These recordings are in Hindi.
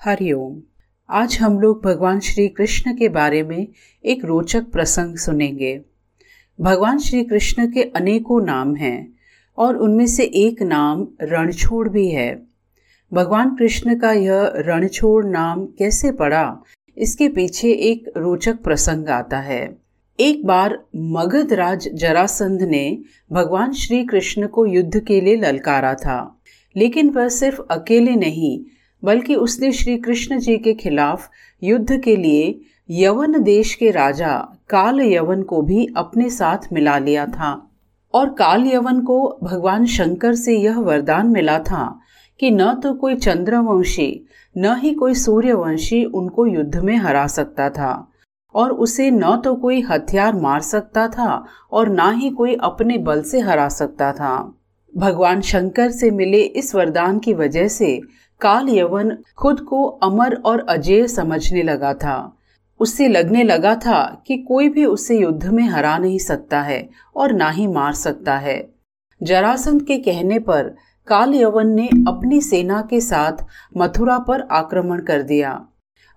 हरिओम आज हम लोग भगवान श्री कृष्ण के बारे में एक रोचक प्रसंग सुनेंगे। भगवान श्री कृष्ण के अनेकों नाम हैं और उनमें से एक नाम रणछोड़ भी है। भगवान कृष्ण का यह रणछोड़ नाम कैसे पड़ा, इसके पीछे एक रोचक प्रसंग आता है। एक बार मगध राज जरासंध ने भगवान श्री कृष्ण को युद्ध के लिए ललकारा था, लेकिन वह सिर्फ़ अकेले नहीं बल्कि उसने श्री कृष्ण जी के खिलाफ युद्ध के लिए यवन देश के राजा काल यवन को भी अपने साथ मिला लिया था। और काल यवन को भगवान शंकर से यह वरदान मिला था कि न तो कोई चंद्रवंशी, न ही कोई सूर्यवंशी उनको युद्ध में हरा सकता था। और उसे न तो कोई हथियार मार सकता था और न ही कोई अपने बल से हरा सकता था। भगवान शंकर से मिले इस वरदान की वजह से काल यवन खुद को अमर और अजय समझने लगा था। उससे लगने लगा था कि कोई भी उसे युद्ध में हरा नहीं सकता है और ना ही मार सकता है। जरासंध के कहने पर काल यवन ने अपनी सेना के साथ मथुरा पर आक्रमण कर दिया।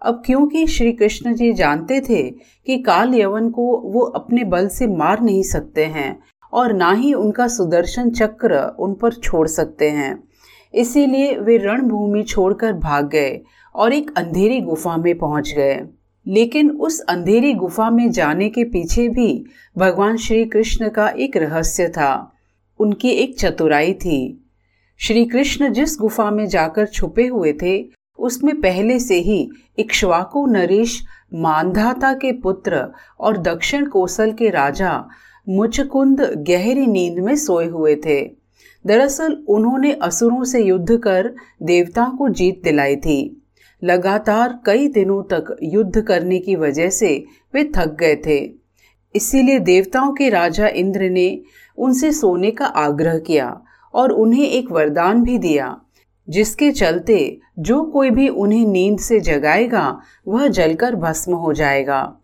अब क्योंकि श्री कृष्ण जी जानते थे कि काल यवन को वो अपने बल से मार नहीं सकते हैं और ना ही उनका सुदर्शन चक्र उन पर छोड़ सकते हैं इसीलिए वे रणभूमि छोड़कर भाग गए और एक अंधेरी गुफा में पहुँच गए। लेकिन उस अंधेरी गुफा में जाने के पीछे भी भगवान श्री कृष्ण का एक रहस्य था। उनकी एक चतुराई थी। श्री कृष्ण जिस गुफा में जाकर छुपे हुए थे, उसमें पहले से ही इक्ष्वाकु नरेश मानधाता के पुत्र और दक्षिण कोसल के राजा मुचकुंद गहरी नींद में सोए हुए थे। दरअसल उन्होंने असुरों से युद्ध कर देवताओं को जीत दिलाई थी। लगातार कई दिनों तक युद्ध करने की वजह से वे थक गए थे। इसीलिए देवताओं के राजा इंद्र ने उनसे सोने का आग्रह किया और उन्हें एक वरदान भी दिया, जिसके चलते जो कोई भी उन्हें नींद से जगाएगा, वह जलकर भस्म हो जाएगा।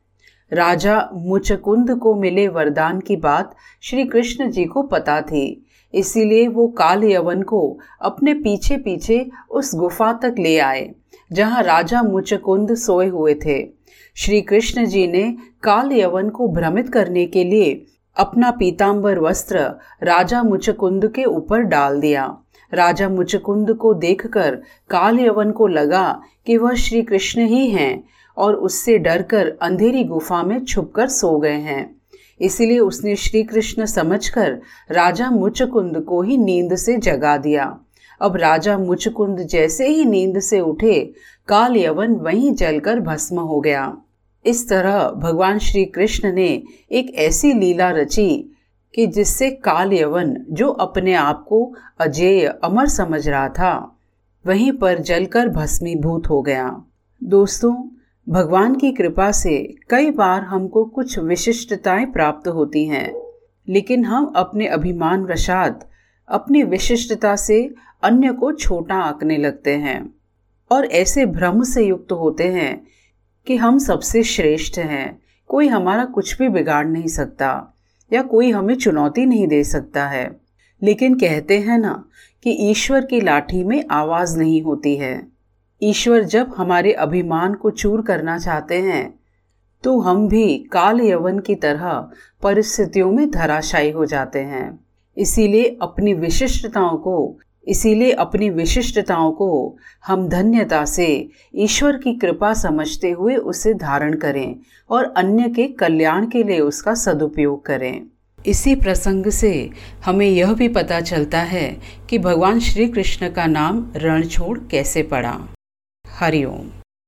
राजा मुचकुंद को मिले वरदान की बात श्री कृष्ण जी को पता थी। इसीलिए वो काल यवन को अपने पीछे पीछे उस गुफा तक ले आए, जहाँ राजा मुचकुंद सोए हुए थे। श्री कृष्ण जी ने काल यवन को भ्रमित करने के लिए अपना पीताम्बर वस्त्र राजा मुचकुंद के ऊपर डाल दिया। राजा मुचकुंद को देखकर काल यवन को लगा कि वह श्री कृष्ण ही हैं। और उससे डरकर अंधेरी गुफा में छुपकर सो गए हैं। इसीलिए उसने श्री कृष्ण समझकर राजा मुचकुंद को ही नींद से जगा दिया। अब राजा मुचकुंद जैसे ही नींद से उठे काल यवन वहीं जलकर भस्म हो गया। इस तरह भगवान श्री कृष्ण ने एक ऐसी लीला रची कि जिससे काल यवन जो अपने आप को अजेय, अमर समझ रहा था, वहीं पर जलकर भस्मीभूत हो गया। दोस्तों भगवान की कृपा से कई बार हमको कुछ विशिष्टताएँ प्राप्त होती हैं, लेकिन हम अपने अभिमान वशात, अपनी विशिष्टता से अन्य को छोटा आंकने लगते हैं और ऐसे भ्रम से युक्त होते हैं कि हम सबसे श्रेष्ठ हैं। कोई हमारा कुछ भी बिगाड़ नहीं सकता या कोई हमें चुनौती नहीं दे सकता है। लेकिन कहते हैं ना कि ईश्वर की लाठी में आवाज़ नहीं होती है। ईश्वर जब हमारे अभिमान को चूर करना चाहते हैं तो हम भी काल यवन की तरह परिस्थितियों में धराशायी हो जाते हैं। इसीलिए अपनी विशिष्टताओं को, इसीलिए अपनी विशिष्टताओं को हम धन्यता से ईश्वर की कृपा समझते हुए उसे धारण करें और अन्य के कल्याण के लिए उसका सदुपयोग करें। इसी प्रसंग से हमें यह भी पता चलता है कि भगवान श्री कृष्ण का नाम रणछोड़ कैसे पड़ा। हरिओम